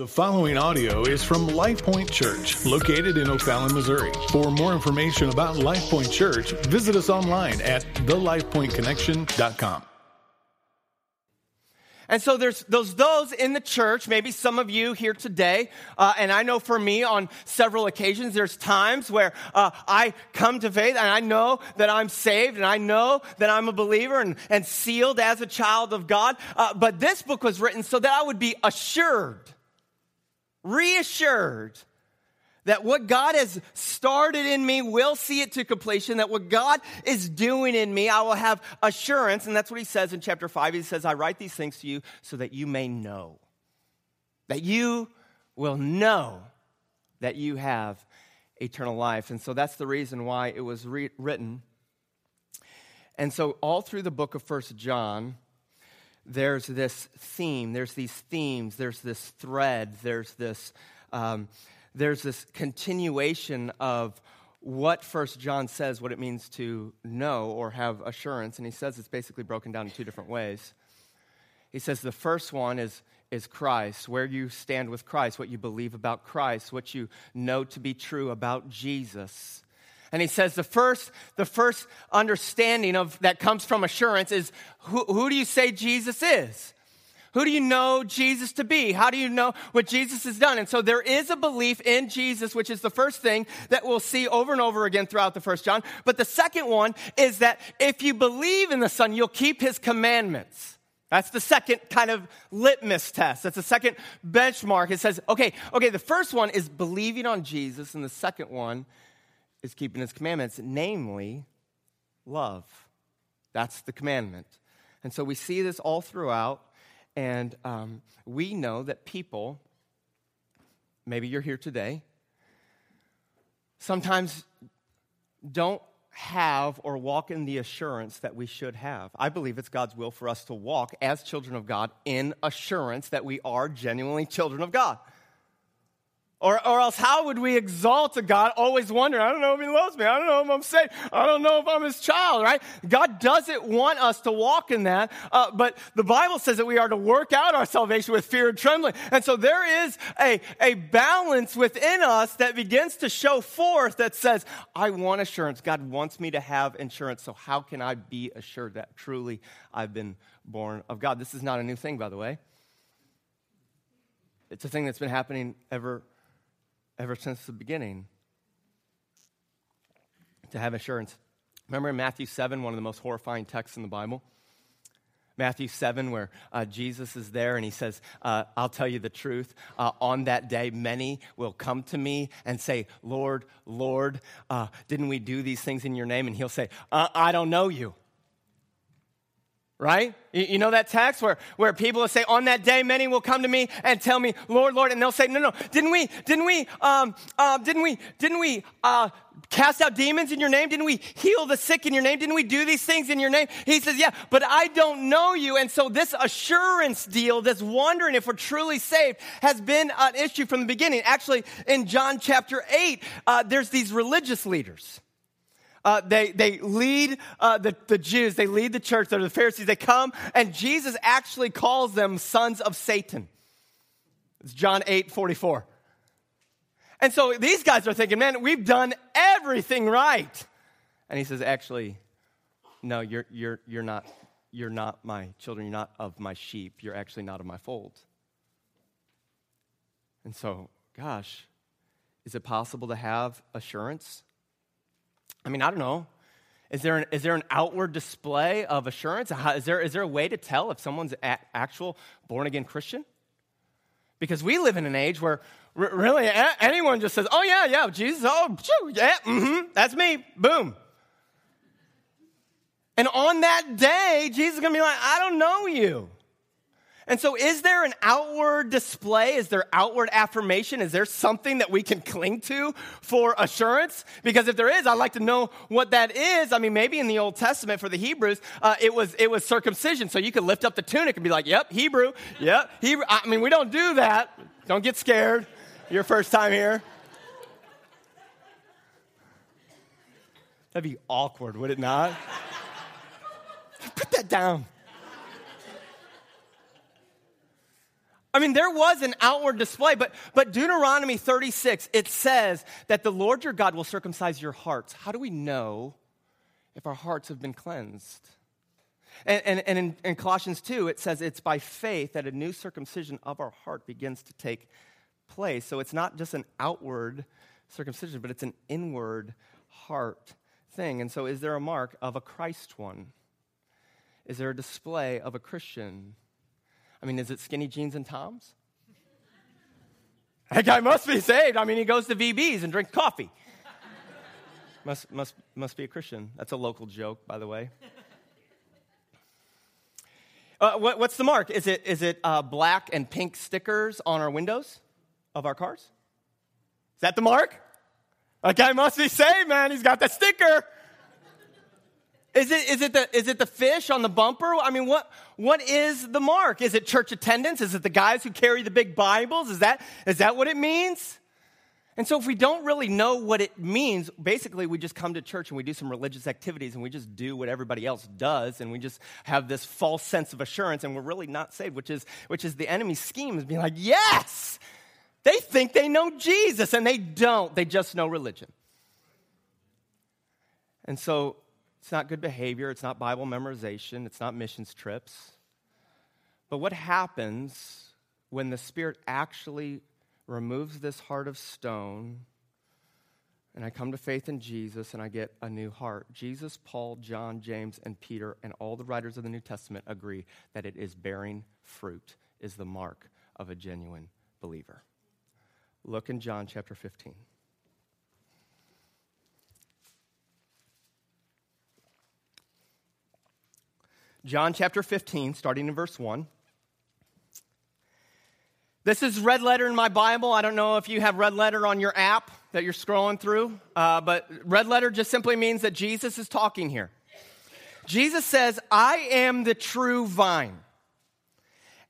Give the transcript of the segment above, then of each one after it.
The following audio is from Life Point Church, located in O'Fallon, Missouri. For more information about Life Point Church, visit us online at thelifepointconnection.com. And so there's those those in the church, maybe some of you here today, uh, and I know for me on several occasions, there's times where uh, I come to faith and I know that I'm saved and I know that I'm a believer and, and sealed as a child of God. Uh, but this book was written so that I would be assured, reassured that what God has started in me will see it to completion, that what God is doing in me, I will have assurance. And that's what he says in chapter 5. He says, I write these things to you so that you may know, that you will know that you have eternal life. And so that's the reason why it was re- written. And so, all through the book of First John, there's this theme, there's these themes, there's this thread, there's this. Um, there's this continuation of what first john says what it means to know or have assurance and he says it's basically broken down in two different ways he says the first one is is christ where you stand with christ what you believe about christ what you know to be true about jesus and he says the first the first understanding of that comes from assurance is who, who do you say jesus is who do you know Jesus to be? How do you know what Jesus has done? And so there is a belief in Jesus, which is the first thing that we'll see over and over again throughout the first John. But the second one is that if you believe in the Son, you'll keep his commandments. That's the second kind of litmus test. That's the second benchmark. It says, okay, okay, the first one is believing on Jesus, and the second one is keeping his commandments, namely love. That's the commandment. And so we see this all throughout. And um, we know that people, maybe you're here today, sometimes don't have or walk in the assurance that we should have. I believe it's God's will for us to walk as children of God in assurance that we are genuinely children of God. Or, or else, how would we exalt a God always wondering, I don't know if he loves me. I don't know if I'm saved. I don't know if I'm his child, right? God doesn't want us to walk in that. Uh, but the Bible says that we are to work out our salvation with fear and trembling. And so there is a, a balance within us that begins to show forth that says, I want assurance. God wants me to have insurance. So how can I be assured that truly I've been born of God? This is not a new thing, by the way. It's a thing that's been happening ever ever since the beginning to have assurance. Remember in Matthew 7, one of the most horrifying texts in the Bible? Matthew 7, where uh, Jesus is there and he says, uh, I'll tell you the truth. Uh, on that day, many will come to me and say, Lord, Lord, uh, didn't we do these things in your name? And he'll say, uh, I don't know you right? You, know that text where, where people will say, on that day, many will come to me and tell me, Lord, Lord, and they'll say, no, no, didn't we, didn't we, um, uh, didn't we, didn't we, uh, cast out demons in your name? Didn't we heal the sick in your name? Didn't we do these things in your name? He says, yeah, but I don't know you. And so this assurance deal, this wondering if we're truly saved has been an issue from the beginning. Actually, in John chapter 8, uh, there's these religious leaders uh, they, they lead uh, the, the Jews, they lead the church, they're the Pharisees, they come, and Jesus actually calls them sons of Satan. It's John 8 44. And so these guys are thinking, man, we've done everything right. And he says, actually, no, you're, you're, you're, not, you're not my children. You're not of my sheep. You're actually not of my fold. And so, gosh, is it possible to have assurance I mean, I don't know. Is there an, is there an outward display of assurance? Is there, is there a way to tell if someone's an actual born again Christian? Because we live in an age where r- really anyone just says, oh, yeah, yeah, Jesus, oh, yeah, mm-hmm, that's me, boom. And on that day, Jesus is going to be like, I don't know you. And so, is there an outward display? Is there outward affirmation? Is there something that we can cling to for assurance? Because if there is, I'd like to know what that is. I mean, maybe in the Old Testament for the Hebrews, uh, it was it was circumcision. So you could lift up the tunic and be like, "Yep, Hebrew. Yep, Hebrew." I mean, we don't do that. Don't get scared. Your first time here. That'd be awkward, would it not? Put that down. I mean, there was an outward display, but, but Deuteronomy 36, it says that the Lord your God will circumcise your hearts. How do we know if our hearts have been cleansed? And, and, and in, in Colossians 2, it says it's by faith that a new circumcision of our heart begins to take place. So it's not just an outward circumcision, but it's an inward heart thing. And so, is there a mark of a Christ one? Is there a display of a Christian? I mean, is it skinny jeans and Toms? That guy must be saved. I mean, he goes to VBs and drinks coffee. must, must, must be a Christian. That's a local joke, by the way. Uh, what, what's the mark? Is it, is it uh, black and pink stickers on our windows of our cars? Is that the mark? That guy must be saved, man. He's got the sticker. Is it, is, it the, is it the fish on the bumper? I mean, what, what is the mark? Is it church attendance? Is it the guys who carry the big Bibles? Is that, is that what it means? And so, if we don't really know what it means, basically, we just come to church and we do some religious activities and we just do what everybody else does and we just have this false sense of assurance and we're really not saved, which is, which is the enemy's scheme is being like, yes, they think they know Jesus and they don't, they just know religion. And so, it's not good behavior, it's not Bible memorization, it's not missions trips. But what happens when the Spirit actually removes this heart of stone and I come to faith in Jesus and I get a new heart? Jesus, Paul, John, James, and Peter, and all the writers of the New Testament agree that it is bearing fruit, is the mark of a genuine believer. Look in John chapter 15. John chapter 15, starting in verse 1. This is red letter in my Bible. I don't know if you have red letter on your app that you're scrolling through, uh, but red letter just simply means that Jesus is talking here. Jesus says, I am the true vine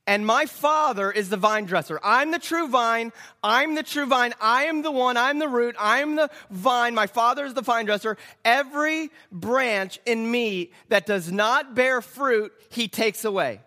and my Father is the vine dresser. I'm the true vine. I'm the true vine. I am the one. I'm the root. I'm the vine. My Father is the vine dresser. Every branch in me that does not bear fruit, He takes away.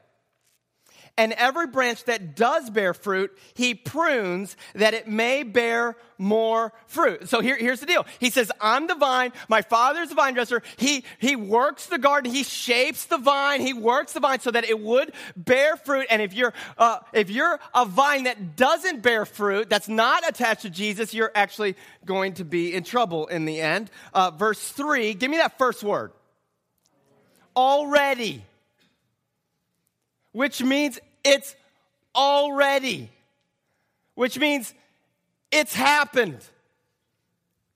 And every branch that does bear fruit, he prunes that it may bear more fruit. So here, here's the deal. He says, I'm the vine. My father's the vine dresser. He, he works the garden. He shapes the vine. He works the vine so that it would bear fruit. And if you're, uh, if you're a vine that doesn't bear fruit, that's not attached to Jesus, you're actually going to be in trouble in the end. Uh, verse three, give me that first word. Already which means it's already, which means it's happened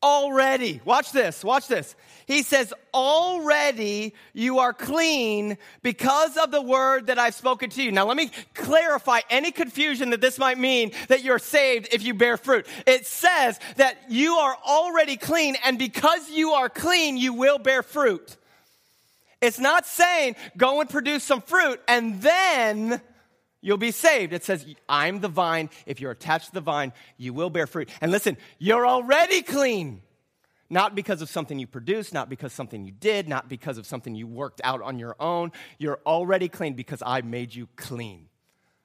already. Watch this, watch this. He says, already you are clean because of the word that I've spoken to you. Now, let me clarify any confusion that this might mean that you're saved if you bear fruit. It says that you are already clean, and because you are clean, you will bear fruit. It's not saying go and produce some fruit and then you'll be saved. It says, I'm the vine. If you're attached to the vine, you will bear fruit. And listen, you're already clean. Not because of something you produced, not because something you did, not because of something you worked out on your own. You're already clean because I made you clean.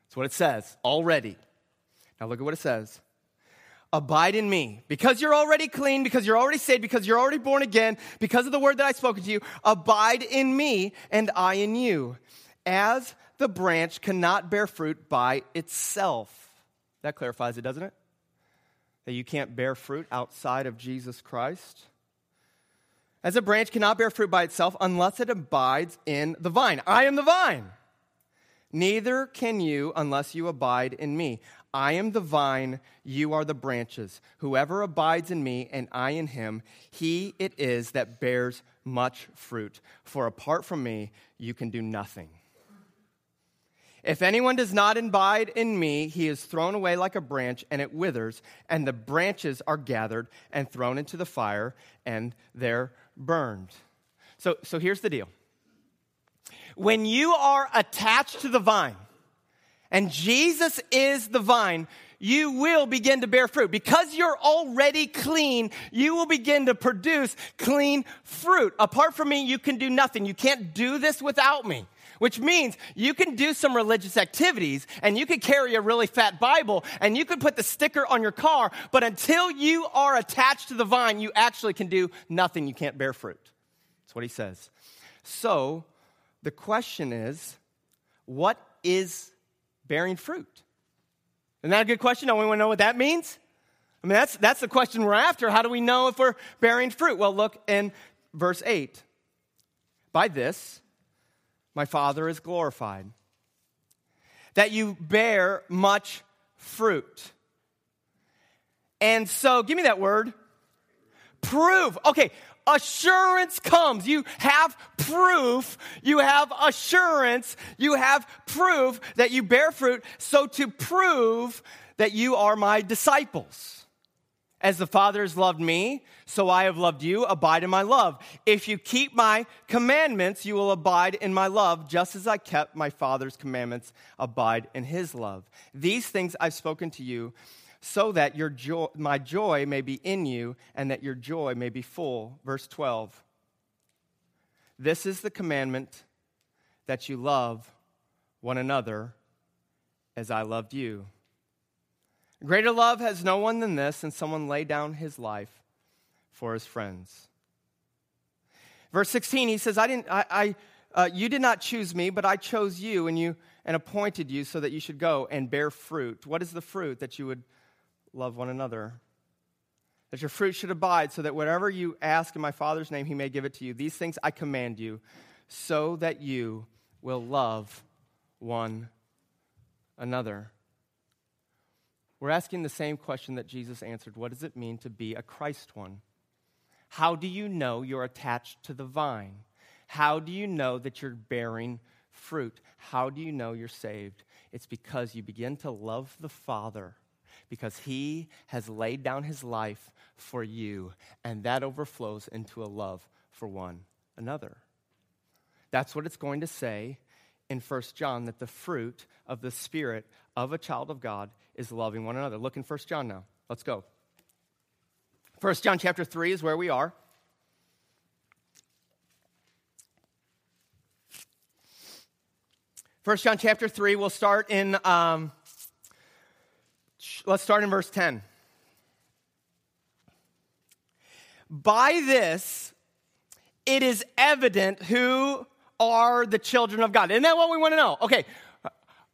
That's what it says, already. Now look at what it says abide in me. Because you're already clean, because you're already saved, because you're already born again, because of the word that I've spoken to you, abide in me and I in you. As the branch cannot bear fruit by itself. That clarifies it, doesn't it? That you can't bear fruit outside of Jesus Christ. As a branch cannot bear fruit by itself unless it abides in the vine. I am the vine. Neither can you unless you abide in me. I am the vine, you are the branches. Whoever abides in me and I in him, he it is that bears much fruit. For apart from me, you can do nothing. If anyone does not abide in me, he is thrown away like a branch and it withers, and the branches are gathered and thrown into the fire, and they're burned. So, so here's the deal when you are attached to the vine, and Jesus is the vine, you will begin to bear fruit. Because you're already clean, you will begin to produce clean fruit. Apart from me, you can do nothing. You can't do this without me. which means you can do some religious activities and you can carry a really fat Bible and you can put the sticker on your car, but until you are attached to the vine, you actually can do nothing. You can't bear fruit. That's what he says. So the question is what is bearing fruit? Isn't that a good question? Don't we want to know what that means? I mean, that's, that's the question we're after. How do we know if we're bearing fruit? Well, look in verse 8. By this, my Father is glorified, that you bear much fruit. And so, give me that word prove. Okay, assurance comes. You have proof. You have assurance. You have proof that you bear fruit. So, to prove that you are my disciples. As the Father has loved me, so I have loved you. Abide in my love. If you keep my commandments, you will abide in my love, just as I kept my Father's commandments. Abide in his love. These things I've spoken to you, so that your joy, my joy may be in you, and that your joy may be full. Verse 12. This is the commandment that you love one another as I loved you. Greater love has no one than this, and someone lay down his life for his friends. Verse 16, he says, I didn't, I, I uh, you did not choose me, but I chose you and you and appointed you so that you should go and bear fruit. What is the fruit? That you would love one another. That your fruit should abide, so that whatever you ask in my Father's name, he may give it to you. These things I command you, so that you will love one another. We're asking the same question that Jesus answered What does it mean to be a Christ one? How do you know you're attached to the vine? How do you know that you're bearing fruit? How do you know you're saved? It's because you begin to love the Father because he has laid down his life for you, and that overflows into a love for one another. That's what it's going to say in 1 John that the fruit of the Spirit of a child of God is loving one another. Look in 1 John now. Let's go. 1 John chapter 3 is where we are. First John chapter 3, we'll start in, um, let's start in verse 10. By this, it is evident who are the children of God. Isn't that what we want to know? Okay,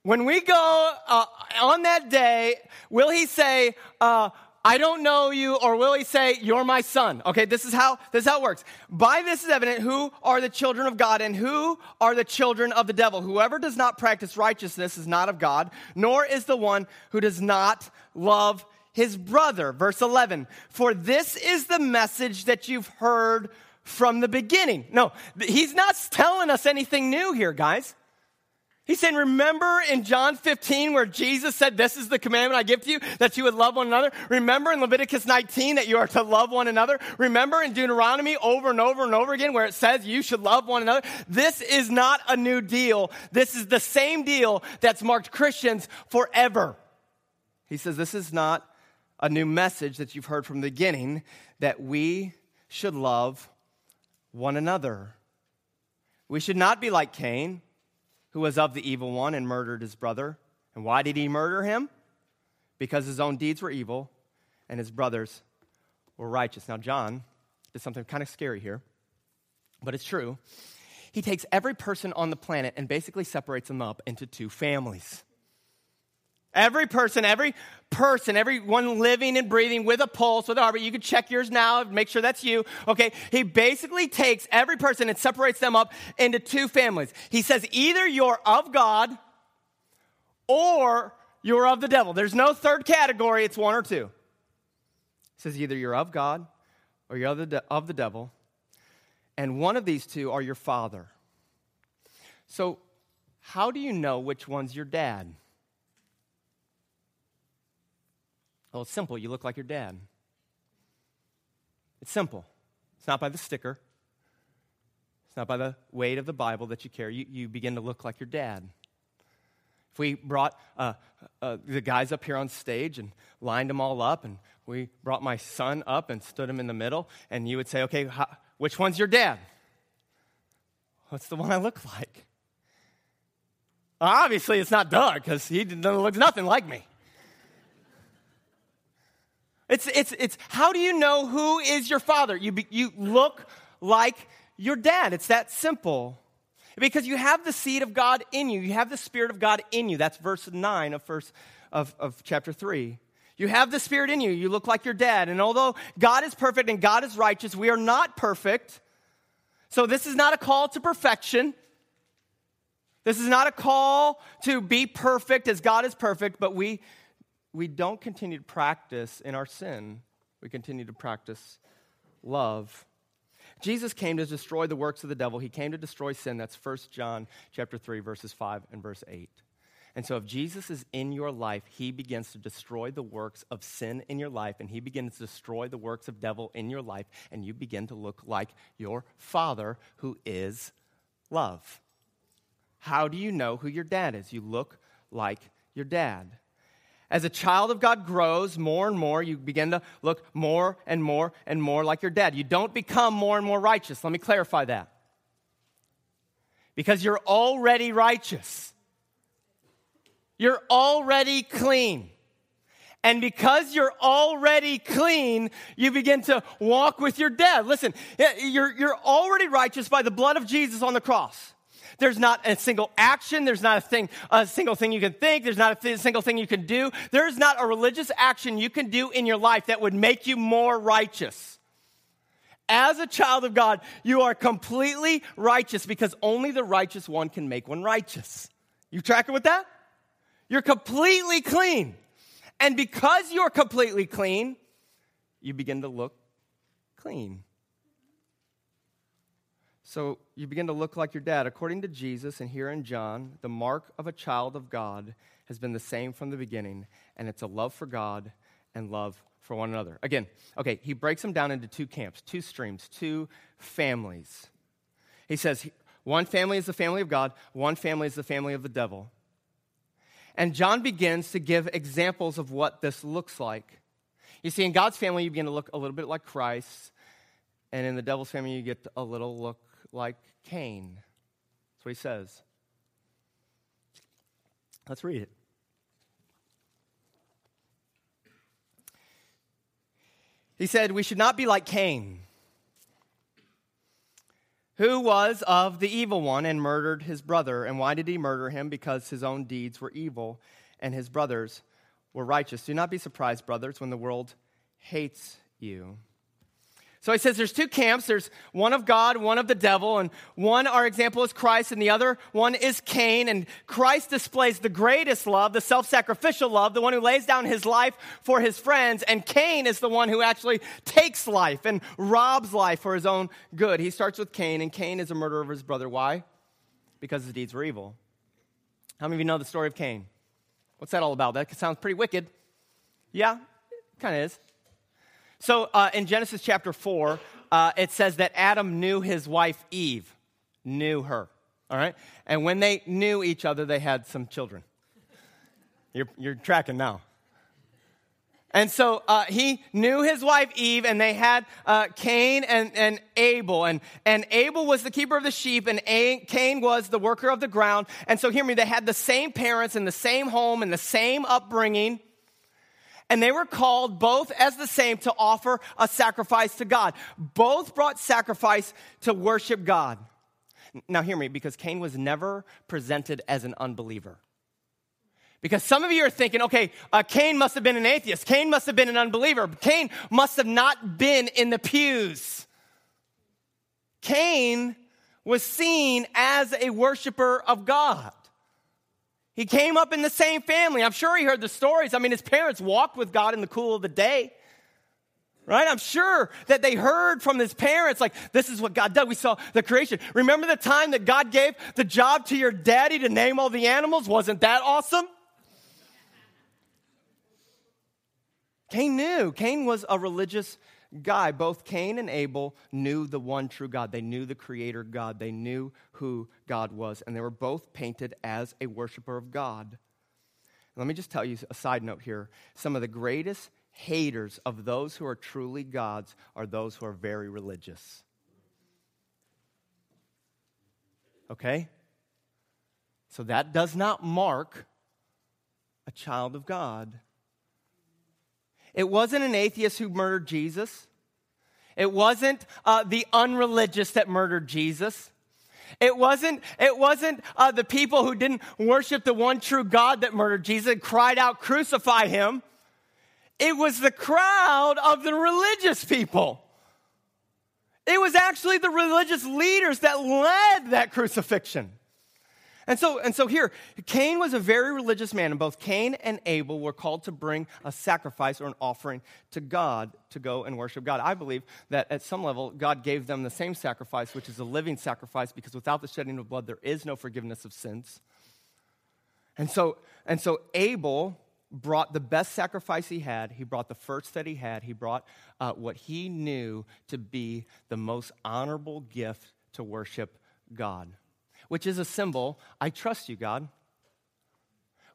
when we go uh, on that day, will he say, uh, I don't know you, or will he say, You're my son? Okay, this is how this is how it works. By this is evident who are the children of God and who are the children of the devil. Whoever does not practice righteousness is not of God, nor is the one who does not love his brother. Verse 11. For this is the message that you've heard from the beginning. No, he's not telling us anything new here, guys. He's saying, remember in John 15 where Jesus said, This is the commandment I give to you, that you would love one another. Remember in Leviticus 19 that you are to love one another. Remember in Deuteronomy over and over and over again where it says you should love one another. This is not a new deal. This is the same deal that's marked Christians forever. He says, This is not a new message that you've heard from the beginning, that we should love one another. We should not be like Cain, who was of the evil one and murdered his brother. And why did he murder him? Because his own deeds were evil and his brothers were righteous. Now, John did something kind of scary here, but it's true. He takes every person on the planet and basically separates them up into two families. Every person, every person, everyone living and breathing with a pulse, with a heartbeat, you can check yours now, and make sure that's you. Okay. He basically takes every person and separates them up into two families. He says either you're of God or you're of the devil. There's no third category, it's one or two. He says either you're of God or you're of the, de- of the devil, and one of these two are your father. So, how do you know which one's your dad? Well, it's simple. You look like your dad. It's simple. It's not by the sticker, it's not by the weight of the Bible that you carry. You, you begin to look like your dad. If we brought uh, uh, the guys up here on stage and lined them all up, and we brought my son up and stood him in the middle, and you would say, okay, how, which one's your dad? What's the one I look like? Obviously, it's not Doug because he looks nothing like me. It's, it's, it's how do you know who is your father? You, be, you look like your dad. It's that simple. Because you have the seed of God in you, you have the Spirit of God in you. That's verse 9 of, first, of, of chapter 3. You have the Spirit in you. You look like your dad. And although God is perfect and God is righteous, we are not perfect. So this is not a call to perfection. This is not a call to be perfect as God is perfect, but we, we don't continue to practice in our sin. We continue to practice love. Jesus came to destroy the works of the devil. He came to destroy sin. That's 1 John chapter 3 verses 5 and verse 8. And so if Jesus is in your life, he begins to destroy the works of sin in your life and he begins to destroy the works of devil in your life and you begin to look like your father who is love. How do you know who your dad is? You look like your dad. As a child of God grows more and more, you begin to look more and more and more like your dad. You don't become more and more righteous. Let me clarify that. Because you're already righteous, you're already clean. And because you're already clean, you begin to walk with your dad. Listen, you're, you're already righteous by the blood of Jesus on the cross. There's not a single action. There's not a thing, a single thing you can think. There's not a th- single thing you can do. There's not a religious action you can do in your life that would make you more righteous. As a child of God, you are completely righteous because only the righteous one can make one righteous. You tracking with that? You're completely clean. And because you're completely clean, you begin to look clean. So you begin to look like your dad. According to Jesus and here in John, the mark of a child of God has been the same from the beginning, and it's a love for God and love for one another. Again, okay, he breaks them down into two camps, two streams, two families. He says one family is the family of God, one family is the family of the devil. And John begins to give examples of what this looks like. You see, in God's family, you begin to look a little bit like Christ, and in the devil's family, you get a little look like Cain. That's what he says. Let's read it. He said, We should not be like Cain, who was of the evil one and murdered his brother. And why did he murder him? Because his own deeds were evil and his brothers were righteous. Do not be surprised, brothers, when the world hates you. So he says there's two camps. There's one of God, one of the devil, and one, our example, is Christ, and the other one is Cain. And Christ displays the greatest love, the self sacrificial love, the one who lays down his life for his friends. And Cain is the one who actually takes life and robs life for his own good. He starts with Cain, and Cain is a murderer of his brother. Why? Because his deeds were evil. How many of you know the story of Cain? What's that all about? That sounds pretty wicked. Yeah, kind of is. So uh, in Genesis chapter 4, uh, it says that Adam knew his wife Eve, knew her. All right? And when they knew each other, they had some children. You're, you're tracking now. And so uh, he knew his wife Eve, and they had uh, Cain and, and Abel. And, and Abel was the keeper of the sheep, and A- Cain was the worker of the ground. And so, hear me, they had the same parents and the same home and the same upbringing and they were called both as the same to offer a sacrifice to God. Both brought sacrifice to worship God. Now, hear me, because Cain was never presented as an unbeliever. Because some of you are thinking, okay, uh, Cain must have been an atheist. Cain must have been an unbeliever. Cain must have not been in the pews. Cain was seen as a worshiper of God. He came up in the same family. I'm sure he heard the stories. I mean, his parents walked with God in the cool of the day. Right? I'm sure that they heard from his parents, like, this is what God did. We saw the creation. Remember the time that God gave the job to your daddy to name all the animals? Wasn't that awesome? Cain knew. Cain was a religious guy, both Cain and Abel knew the one true God. They knew the creator God. They knew who God was. And they were both painted as a worshiper of God. Let me just tell you a side note here. Some of the greatest haters of those who are truly God's are those who are very religious. Okay? So that does not mark a child of God. It wasn't an atheist who murdered Jesus. It wasn't uh, the unreligious that murdered Jesus. It wasn't, it wasn't uh, the people who didn't worship the one true God that murdered Jesus and cried out, Crucify him. It was the crowd of the religious people. It was actually the religious leaders that led that crucifixion. And so, and so here, Cain was a very religious man, and both Cain and Abel were called to bring a sacrifice or an offering to God to go and worship God. I believe that at some level, God gave them the same sacrifice, which is a living sacrifice, because without the shedding of blood, there is no forgiveness of sins. And so, and so Abel brought the best sacrifice he had. He brought the first that he had. He brought uh, what he knew to be the most honorable gift to worship God which is a symbol, I trust you, God.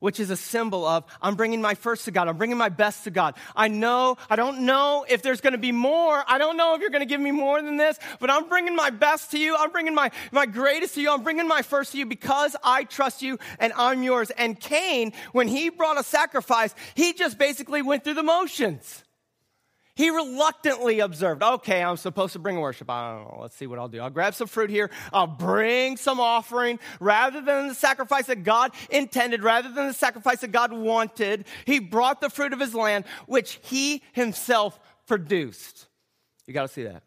Which is a symbol of, I'm bringing my first to God. I'm bringing my best to God. I know, I don't know if there's to be more. I don't know if you're to give me more than this, but I'm bringing my best to you. I'm bringing my, my greatest to you. I'm bringing my first to you because I trust you and I'm yours. And Cain, when he brought a sacrifice, he just basically went through the motions. He reluctantly observed, okay, I'm supposed to bring worship. I don't know. Let's see what I'll do. I'll grab some fruit here. I'll bring some offering rather than the sacrifice that God intended, rather than the sacrifice that God wanted. He brought the fruit of his land, which he himself produced. You got to see that.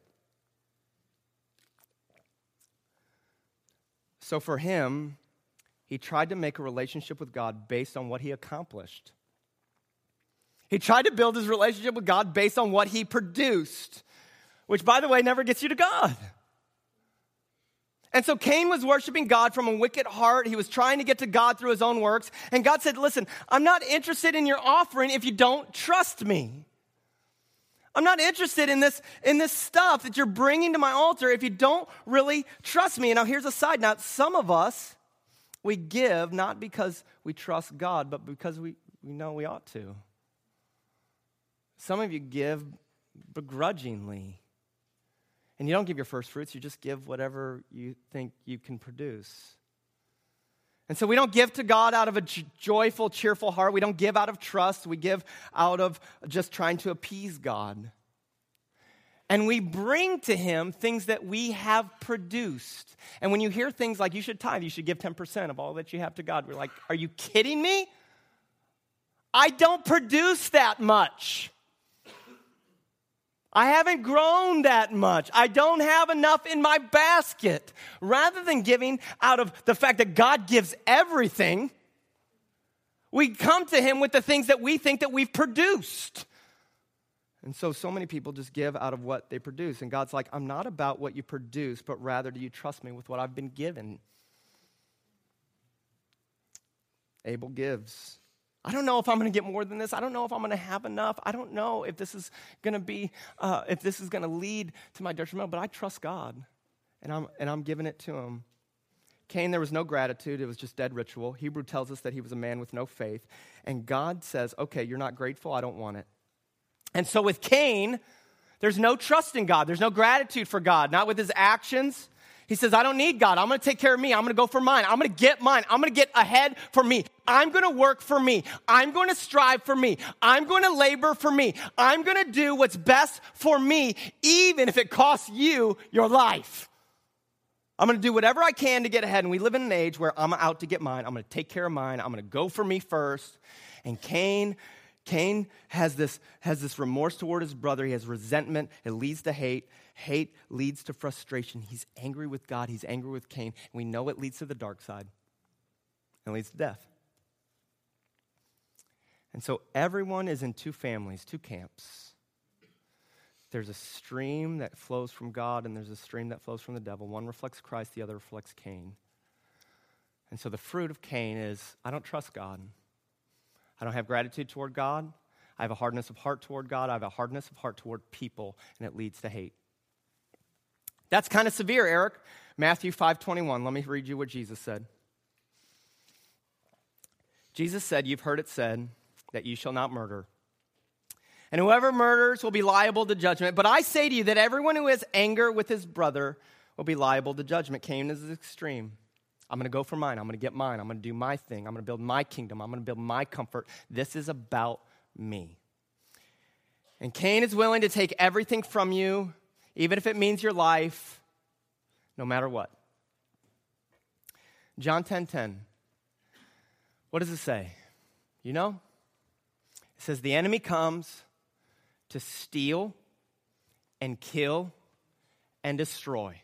So for him, he tried to make a relationship with God based on what he accomplished. He tried to build his relationship with God based on what he produced, which, by the way, never gets you to God. And so Cain was worshiping God from a wicked heart. He was trying to get to God through his own works. And God said, Listen, I'm not interested in your offering if you don't trust me. I'm not interested in this, in this stuff that you're bringing to my altar if you don't really trust me. And now here's a side note. Some of us, we give not because we trust God, but because we, we know we ought to. Some of you give begrudgingly. And you don't give your first fruits, you just give whatever you think you can produce. And so we don't give to God out of a joyful, cheerful heart. We don't give out of trust. We give out of just trying to appease God. And we bring to Him things that we have produced. And when you hear things like, you should tithe, you should give 10% of all that you have to God, we're like, are you kidding me? I don't produce that much. I haven't grown that much. I don't have enough in my basket. Rather than giving out of the fact that God gives everything, we come to him with the things that we think that we've produced. And so, so many people just give out of what they produce. And God's like, I'm not about what you produce, but rather do you trust me with what I've been given? Abel gives. I don't know if I'm going to get more than this. I don't know if I'm going to have enough. I don't know if this is going to be, uh, if this is going to lead to my detriment, but I trust God and I'm, and I'm giving it to him. Cain, there was no gratitude. It was just dead ritual. Hebrew tells us that he was a man with no faith. And God says, okay, you're not grateful. I don't want it. And so with Cain, there's no trust in God. There's no gratitude for God, not with his actions, he says, I don't need God. I'm going to take care of me. I'm going to go for mine. I'm going to get mine. I'm going to get ahead for me. I'm going to work for me. I'm going to strive for me. I'm going to labor for me. I'm going to do what's best for me, even if it costs you your life. I'm going to do whatever I can to get ahead. And we live in an age where I'm out to get mine. I'm going to take care of mine. I'm going to go for me first. And Cain Cain has this, has this remorse toward his brother. He has resentment. It leads to hate. Hate leads to frustration. He's angry with God. He's angry with Cain. We know it leads to the dark side and leads to death. And so everyone is in two families, two camps. There's a stream that flows from God, and there's a stream that flows from the devil. One reflects Christ, the other reflects Cain. And so the fruit of Cain is I don't trust God. I don't have gratitude toward God. I have a hardness of heart toward God. I have a hardness of heart toward people, and it leads to hate. That's kind of severe, Eric. Matthew 5:21. Let me read you what Jesus said. Jesus said, "You've heard it said that you shall not murder. And whoever murders will be liable to judgment. But I say to you that everyone who has anger with his brother will be liable to judgment." Cain is extreme. I'm going to go for mine. I'm going to get mine. I'm going to do my thing. I'm going to build my kingdom. I'm going to build my comfort. This is about me. And Cain is willing to take everything from you, even if it means your life, no matter what. John 10:10. 10, 10. What does it say? You know? It says the enemy comes to steal and kill and destroy.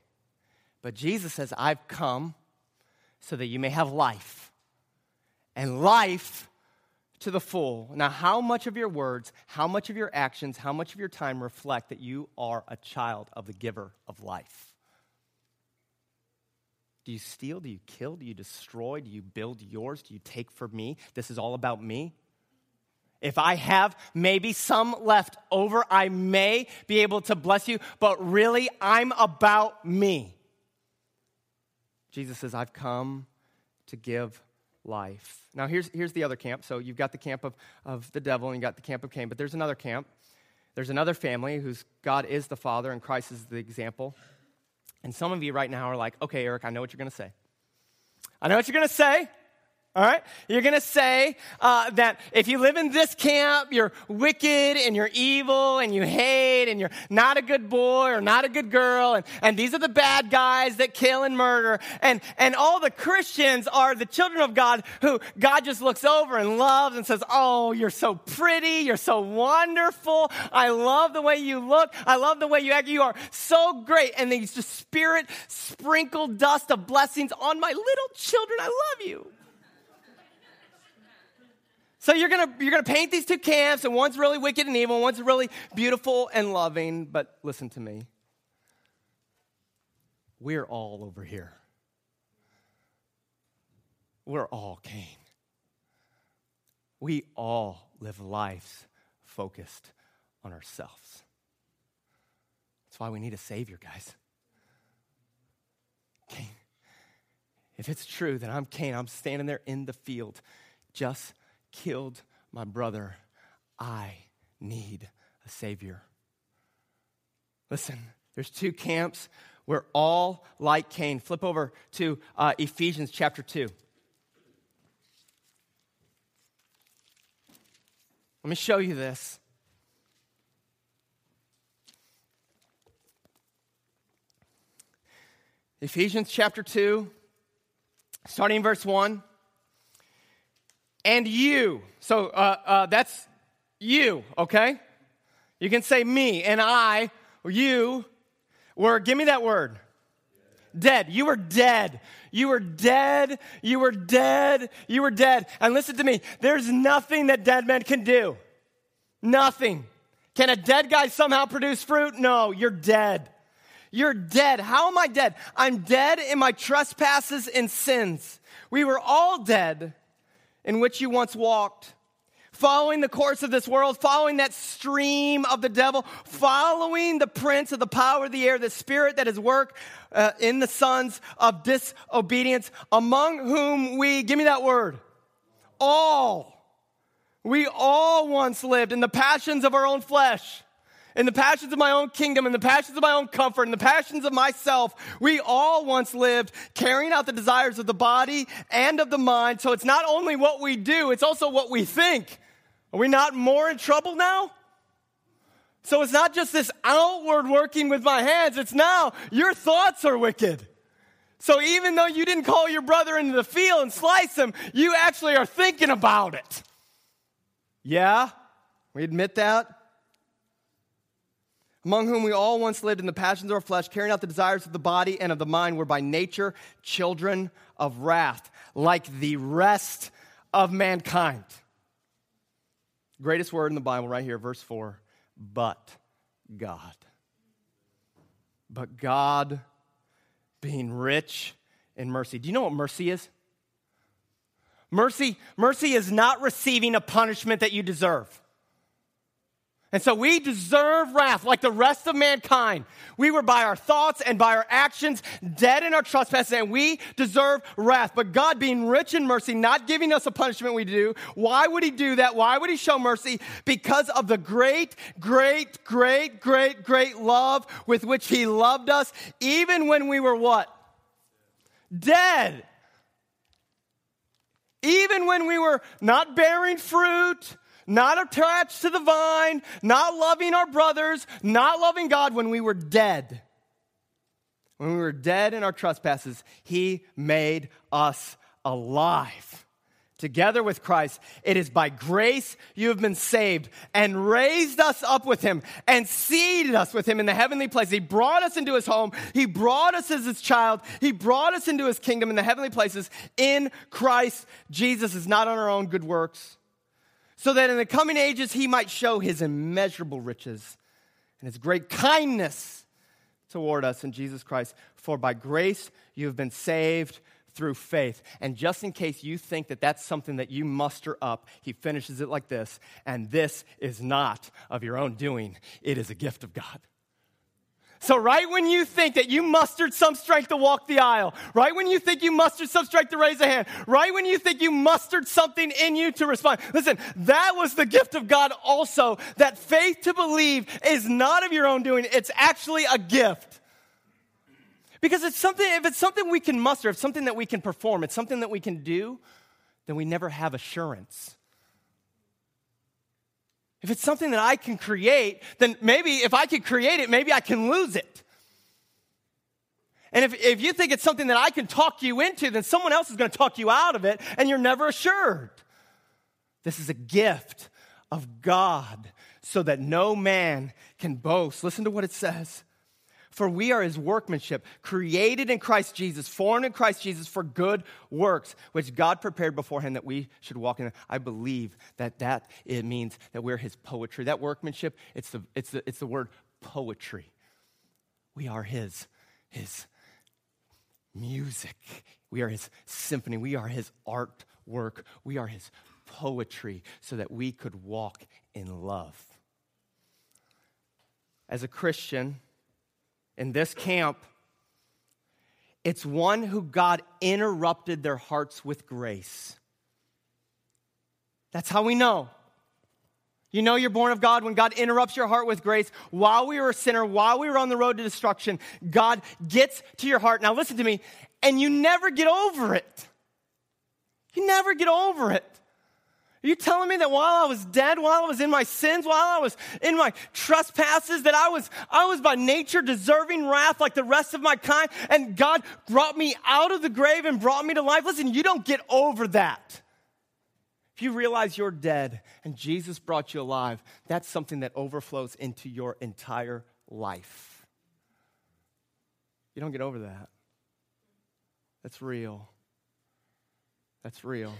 But Jesus says, I've come so that you may have life, and life to the full. Now, how much of your words, how much of your actions, how much of your time reflect that you are a child of the giver of life? Do you steal? Do you kill? Do you destroy? Do you build yours? Do you take for me? This is all about me. If I have maybe some left over, I may be able to bless you, but really, I'm about me. Jesus says, I've come to give life. Now, here's, here's the other camp. So you've got the camp of, of the devil and you got the camp of Cain, but there's another camp. There's another family whose God is the Father and Christ is the example. And some of you right now are like, okay, Eric, I know what you're going to say. I know what you're going to say. All right? You're going to say uh, that if you live in this camp, you're wicked and you're evil and you hate and you're not a good boy or not a good girl. And, and these are the bad guys that kill and murder. And, and all the Christians are the children of God who God just looks over and loves and says, Oh, you're so pretty. You're so wonderful. I love the way you look. I love the way you act. You are so great. And these just spirit sprinkled dust of blessings on my little children. I love you. So you're gonna, you're gonna paint these two camps, and one's really wicked and evil, and one's really beautiful and loving. But listen to me. We're all over here. We're all Cain. We all live lives focused on ourselves. That's why we need a Savior, guys. Cain. If it's true that I'm Cain, I'm standing there in the field just killed my brother. I need a Savior. Listen, there's two camps. We're all like Cain. Flip over to uh, Ephesians chapter 2. Let me show you this. Ephesians chapter 2, starting in verse 1 and you. So uh, uh, that's you, okay? You can say me and I, you, were, give me that word. Dead. You were dead. You were dead. You were dead. You were dead. And listen to me. There's nothing that dead men can do. Nothing. Can a dead guy somehow produce fruit? No, you're dead. You're dead. How am I dead? I'm dead in my trespasses and sins. We were all dead in which you once walked, following the course of this world, following that stream of the devil, following the prince of the power of the air, the spirit that is work uh, in the sons of disobedience, among whom we, give me that word, all. We all once lived in the passions of our own flesh in the passions of my own kingdom, in the passions of my own comfort, in the passions of myself, we all once lived carrying out the desires of the body and of the mind. So it's not only what we do, it's also what we think. Are we not more in trouble now? So it's not just this outward working with my hands, it's now your thoughts are wicked. So even though you didn't call your brother into the field and slice him, you actually are thinking about it. Yeah? We admit that? Among whom we all once lived in the passions of our flesh, carrying out the desires of the body and of the mind, were by nature children of wrath, like the rest of mankind. Greatest word in the Bible, right here, verse 4 but God. But God, being rich in mercy. Do you know what mercy is? Mercy, mercy is not receiving a punishment that you deserve. And so we deserve wrath like the rest of mankind. We were by our thoughts and by our actions dead in our trespasses, and we deserve wrath. But God, being rich in mercy, not giving us a punishment we do, why would He do that? Why would He show mercy? Because of the great, great, great, great, great love with which He loved us, even when we were what? Dead. Even when we were not bearing fruit, not attached to the vine, not loving our brothers, not loving God, when we were dead. When we were dead in our trespasses, He made us alive together with Christ. It is by grace you have been saved and raised us up with him and seated us with him in the heavenly place. He brought us into his home. He brought us as his child. He brought us into his kingdom in the heavenly places in Christ Jesus is not on our own good works. So that in the coming ages he might show his immeasurable riches and his great kindness toward us in Jesus Christ. For by grace you have been saved through faith. And just in case you think that that's something that you muster up, he finishes it like this and this is not of your own doing, it is a gift of God. So, right when you think that you mustered some strength to walk the aisle, right when you think you mustered some strength to raise a hand, right when you think you mustered something in you to respond, listen, that was the gift of God also. That faith to believe is not of your own doing, it's actually a gift. Because it's something, if it's something we can muster, if something that we can perform, it's something that we can do, then we never have assurance. If it's something that I can create, then maybe if I can create it, maybe I can lose it. And if, if you think it's something that I can talk you into, then someone else is going to talk you out of it, and you're never assured. This is a gift of God so that no man can boast. Listen to what it says. For we are his workmanship, created in Christ Jesus, formed in Christ Jesus for good works, which God prepared beforehand that we should walk in. I believe that that it means that we're his poetry. That workmanship, it's the, it's the, it's the word poetry. We are his, his music. We are his symphony. We are his artwork. We are his poetry so that we could walk in love. As a Christian, in this camp, it's one who God interrupted their hearts with grace. That's how we know. You know you're born of God when God interrupts your heart with grace. While we were a sinner, while we were on the road to destruction, God gets to your heart. Now, listen to me, and you never get over it. You never get over it. Are you telling me that while I was dead, while I was in my sins, while I was in my trespasses, that I was, I was by nature deserving wrath like the rest of my kind, and God brought me out of the grave and brought me to life? Listen, you don't get over that. If you realize you're dead and Jesus brought you alive, that's something that overflows into your entire life. You don't get over that. That's real. That's real.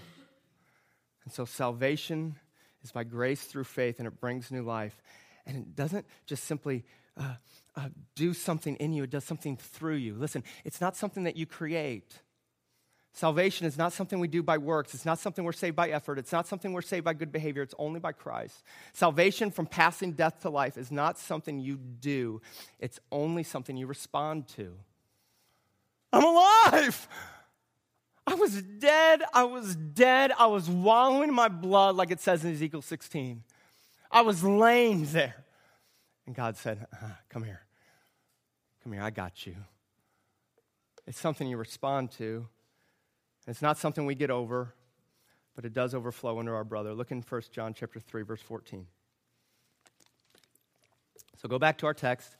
And so salvation is by grace through faith, and it brings new life. And it doesn't just simply uh, uh, do something in you, it does something through you. Listen, it's not something that you create. Salvation is not something we do by works. It's not something we're saved by effort. It's not something we're saved by good behavior. It's only by Christ. Salvation from passing death to life is not something you do, it's only something you respond to. I'm alive! I was dead. I was dead. I was wallowing in my blood, like it says in Ezekiel 16. I was laying there. And God said, uh, Come here. Come here. I got you. It's something you respond to. It's not something we get over, but it does overflow into our brother. Look in 1 John chapter 3, verse 14. So go back to our text.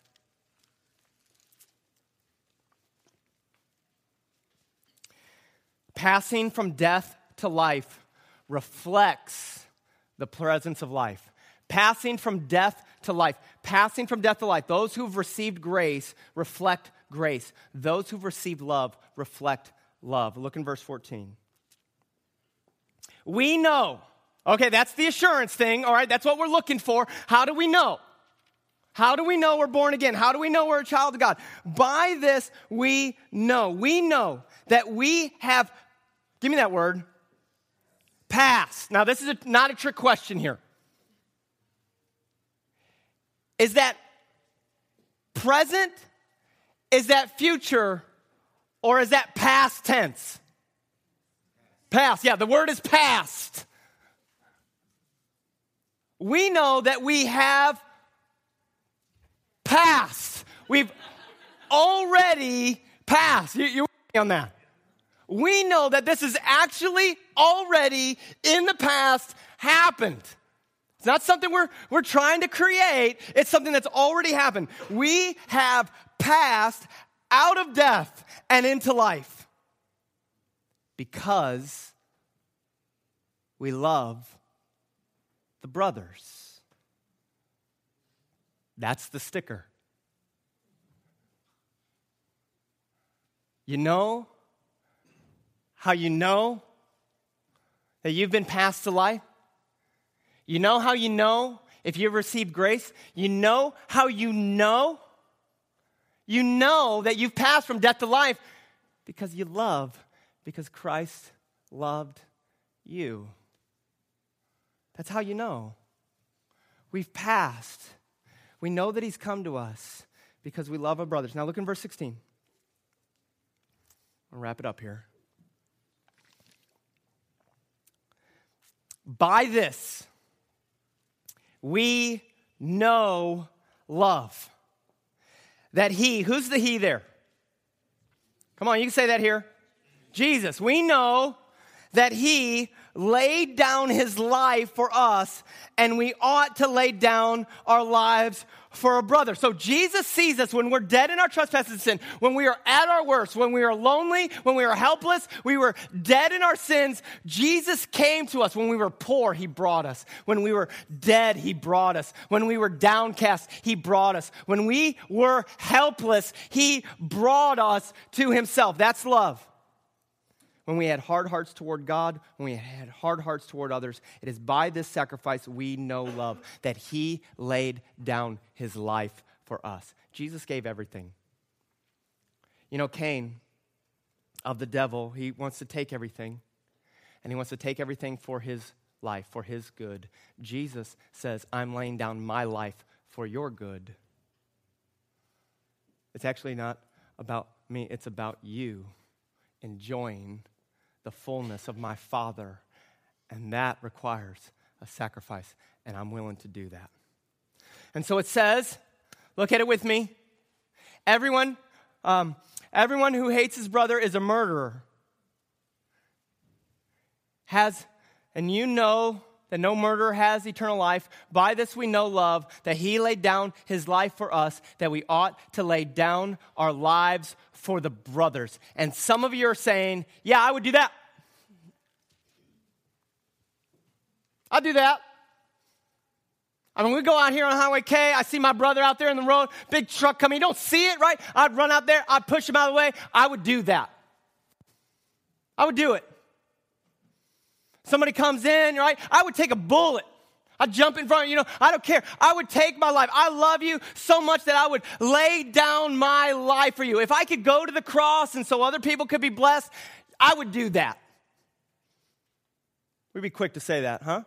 Passing from death to life reflects the presence of life. Passing from death to life. Passing from death to life. Those who've received grace reflect grace. Those who've received love reflect love. Look in verse 14. We know. Okay, that's the assurance thing. All right, that's what we're looking for. How do we know? How do we know we're born again? How do we know we're a child of God? By this we know. We know that we have Give me that word. Past. Now, this is a, not a trick question here. Is that present? Is that future? Or is that past tense? Past. Yeah, the word is past. We know that we have passed. We've already passed. You, you on that? We know that this is actually already in the past happened. It's not something we're, we're trying to create, it's something that's already happened. We have passed out of death and into life because we love the brothers. That's the sticker. You know how you know that you've been passed to life? You know how you know if you've received grace? You know how you know? You know that you've passed from death to life because you love, because Christ loved you. That's how you know. We've passed. We know that He's come to us because we love our brothers. Now look in verse 16. I'll wrap it up here. By this, we know love. That He, who's the He there? Come on, you can say that here. Jesus. We know that He laid down his life for us, and we ought to lay down our lives for a brother. So Jesus sees us when we're dead in our trespasses and sin, when we are at our worst, when we are lonely, when we are helpless, we were dead in our sins. Jesus came to us. When we were poor, he brought us. When we were dead, he brought us. When we were downcast, he brought us. When we were helpless, he brought us to himself. That's love when we had hard hearts toward God, when we had hard hearts toward others, it is by this sacrifice we know love, that He laid down His life for us. Jesus gave everything. You know, Cain of the devil, he wants to take everything, and he wants to take everything for his life, for his good. Jesus says, I'm laying down my life for your good. It's actually not about me, it's about you enjoying the fullness of my Father. And that requires a sacrifice, and I'm willing to do that. And so it says, look at it with me. Everyone, um, everyone who hates his brother is a murderer. Has, and you know that no murderer has eternal life. By this we know love, that he laid down his life for us, that we ought to lay down our lives for the brothers. And some of you are saying, Yeah, I would do that. I'll do that. I mean, we go out here on Highway K. I see my brother out there in the road, big truck coming. You don't see it, right? I'd run out there, I'd push him out of the way. I would do that. I would do it. Somebody comes in, right? I would take a bullet. I'd jump in front of you, know, I don't care. I would take my life. I love you so much that I would lay down my life for you. If I could go to the cross and so other people could be blessed, I would do that. We'd be quick to say that, huh?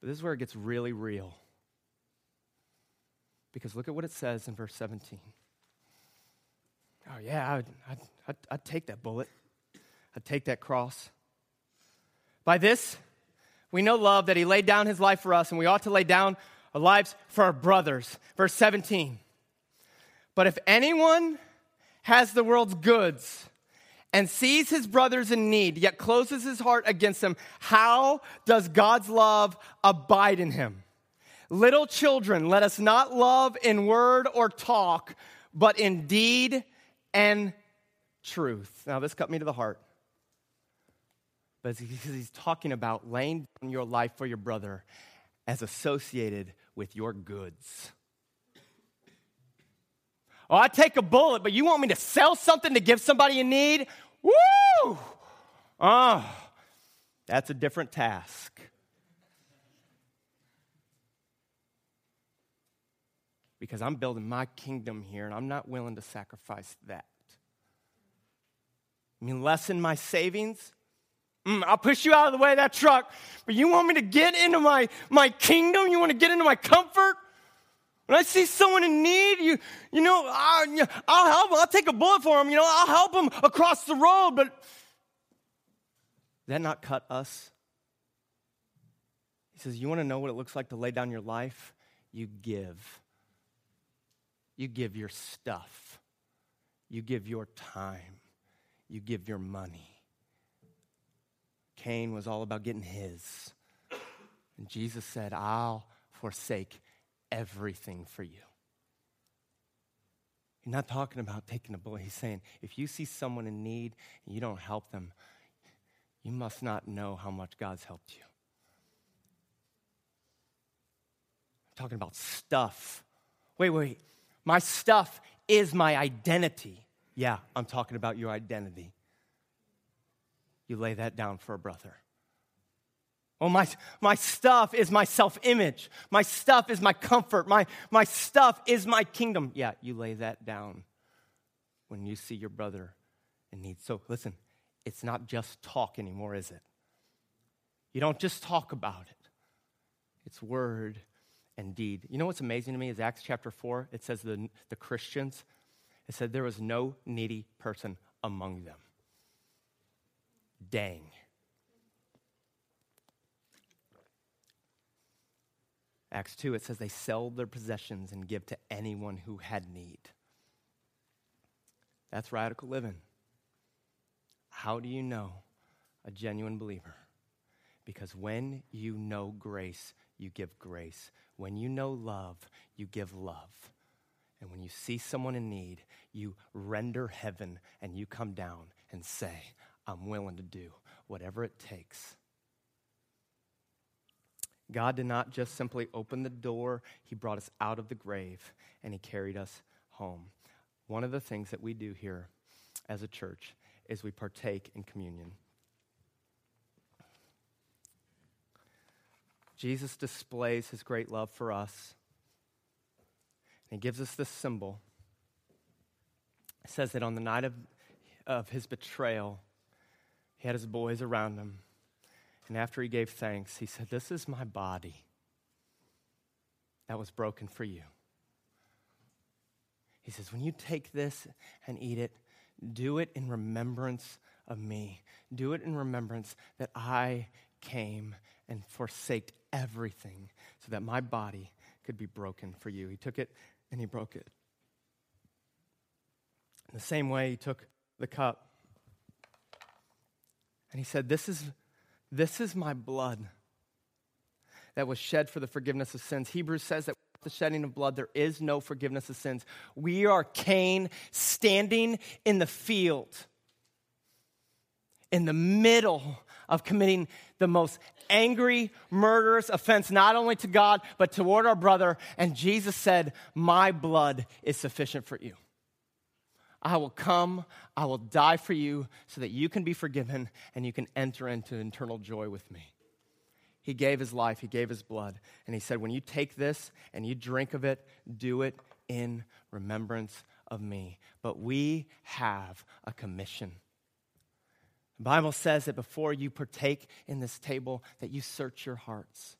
But this is where it gets really real. Because look at what it says in verse 17. Oh, yeah, I'd, I'd, I'd, I'd take that bullet, I'd take that cross. By this, we know love that he laid down his life for us, and we ought to lay down our lives for our brothers. Verse 17. But if anyone has the world's goods and sees his brothers in need, yet closes his heart against them, how does God's love abide in him? Little children, let us not love in word or talk, but in deed and truth. Now, this cut me to the heart but because he's talking about laying down your life for your brother as associated with your goods. Oh, I take a bullet, but you want me to sell something to give somebody in need? Woo! Oh, that's a different task. Because I'm building my kingdom here and I'm not willing to sacrifice that. I mean, lessen my savings? Mm, I'll push you out of the way of that truck, but you want me to get into my, my kingdom? You want to get into my comfort? When I see someone in need, you, you know, I, will help them. I'll take a bullet for them. You know, I'll help them across the road, but that not cut us? He says, You want to know what it looks like to lay down your life? You give. You give your stuff. You give your time, you give your money. Cain was all about getting his. And Jesus said, I'll forsake everything for you. He's not talking about taking a bullet. He's saying, if you see someone in need and you don't help them, you must not know how much God's helped you. I'm talking about stuff. Wait, wait. My stuff is my identity. Yeah, I'm talking about your identity. You lay that down for a brother. Oh, my, my stuff is my self image. My stuff is my comfort. My, my stuff is my kingdom. Yeah, you lay that down when you see your brother in need. So listen, it's not just talk anymore, is it? You don't just talk about it, it's word and deed. You know what's amazing to me is Acts chapter 4, it says the, the Christians, it said there was no needy person among them. Dang. Acts 2, it says they sell their possessions and give to anyone who had need. That's radical living. How do you know a genuine believer? Because when you know grace, you give grace. When you know love, you give love. And when you see someone in need, you render heaven and you come down and say, I'm willing to do whatever it takes God did not just simply open the door, He brought us out of the grave and He carried us home. One of the things that we do here as a church is we partake in communion. Jesus displays His great love for us. And He gives us this symbol. It says that on the night of, of His betrayal, He had His boys around Him. And after he gave thanks, he said, This is my body that was broken for you. He says, When you take this and eat it, do it in remembrance of me. Do it in remembrance that I came and forsaked everything so that my body could be broken for you. He took it and he broke it. In the same way, he took the cup and he said, This is this is my blood that was shed for the forgiveness of sins. Hebrews says that without the shedding of blood, there is no forgiveness of sins. We are Cain standing in the field, in the middle of committing the most angry, murderous offense, not only to God, but toward our brother. And Jesus said, My blood is sufficient for you. I will come, I will die for you so that you can be forgiven and you can enter into eternal joy with me. He gave his life, he gave his blood, and he said, When you take this and you drink of it, do it in remembrance of me. But we have a commission. The Bible says that before you partake in this table, that you search your hearts.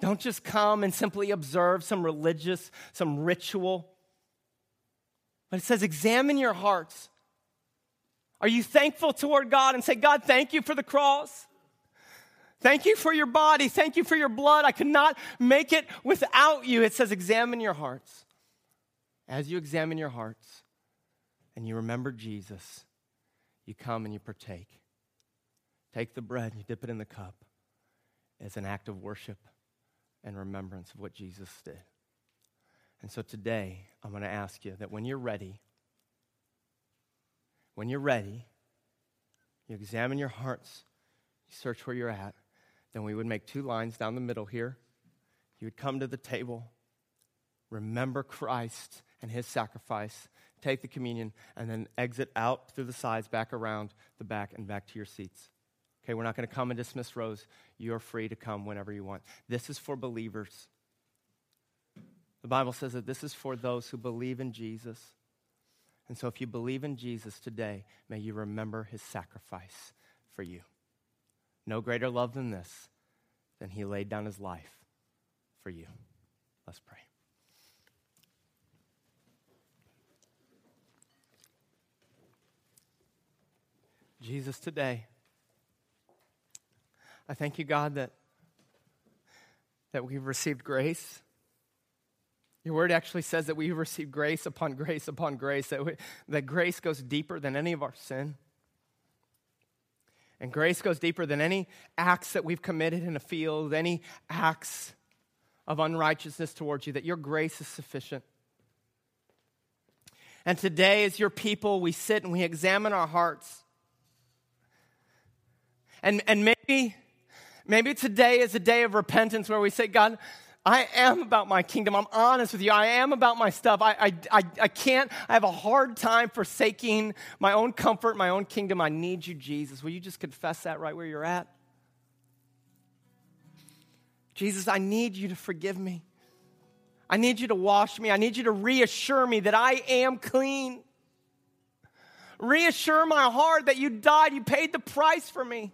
Don't just come and simply observe some religious, some ritual. But it says, examine your hearts. Are you thankful toward God and say, God, thank you for the cross? Thank you for your body. Thank you for your blood. I could not make it without you. It says, examine your hearts. As you examine your hearts and you remember Jesus, you come and you partake. Take the bread and you dip it in the cup as an act of worship and remembrance of what Jesus did. And so today, I'm going to ask you that when you're ready, when you're ready, you examine your hearts, you search where you're at, then we would make two lines down the middle here. You would come to the table, remember Christ and his sacrifice, take the communion, and then exit out through the sides, back around the back, and back to your seats. Okay, we're not going to come and dismiss rows. You're free to come whenever you want. This is for believers. The Bible says that this is for those who believe in Jesus. And so, if you believe in Jesus today, may you remember his sacrifice for you. No greater love than this, than he laid down his life for you. Let's pray. Jesus, today, I thank you, God, that, that we've received grace Your word actually says that we receive grace upon grace upon grace, that, we, that grace goes deeper than any of our sin. And grace goes deeper than any acts that we've committed in a field, any acts of unrighteousness towards you, that your grace is sufficient. And today, as your people, we sit and we examine our hearts. And, and maybe, maybe today is a day of repentance where we say, God, I am about my kingdom. I'm honest with you. I am about my stuff. I, I, I, I, can't, I have a hard time forsaking my own comfort, my own kingdom. I need you, Jesus. Will you just confess that right where you're at? Jesus, I need you to forgive me. I need you to wash me. I need you to reassure me that I am clean. Reassure my heart that you died, you paid the price for me.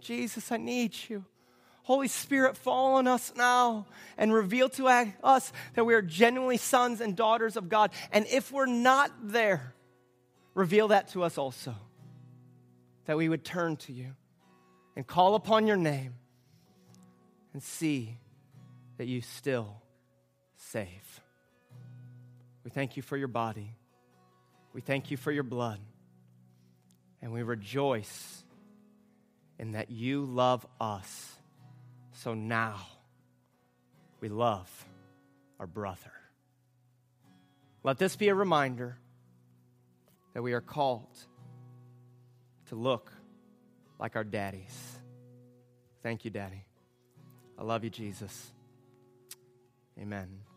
Jesus, I need you. Holy Spirit, fall on us now and reveal to us that we are genuinely sons and daughters of God. And if we're not there, reveal that to us also. That we would turn to you and call upon your name and see that you still save. We thank you for your body. We thank you for your blood. And we rejoice in that you love us so now we love our brother. Let this be a reminder that we are called to look like our daddies. Thank you, Daddy. I love you, Jesus. Amen.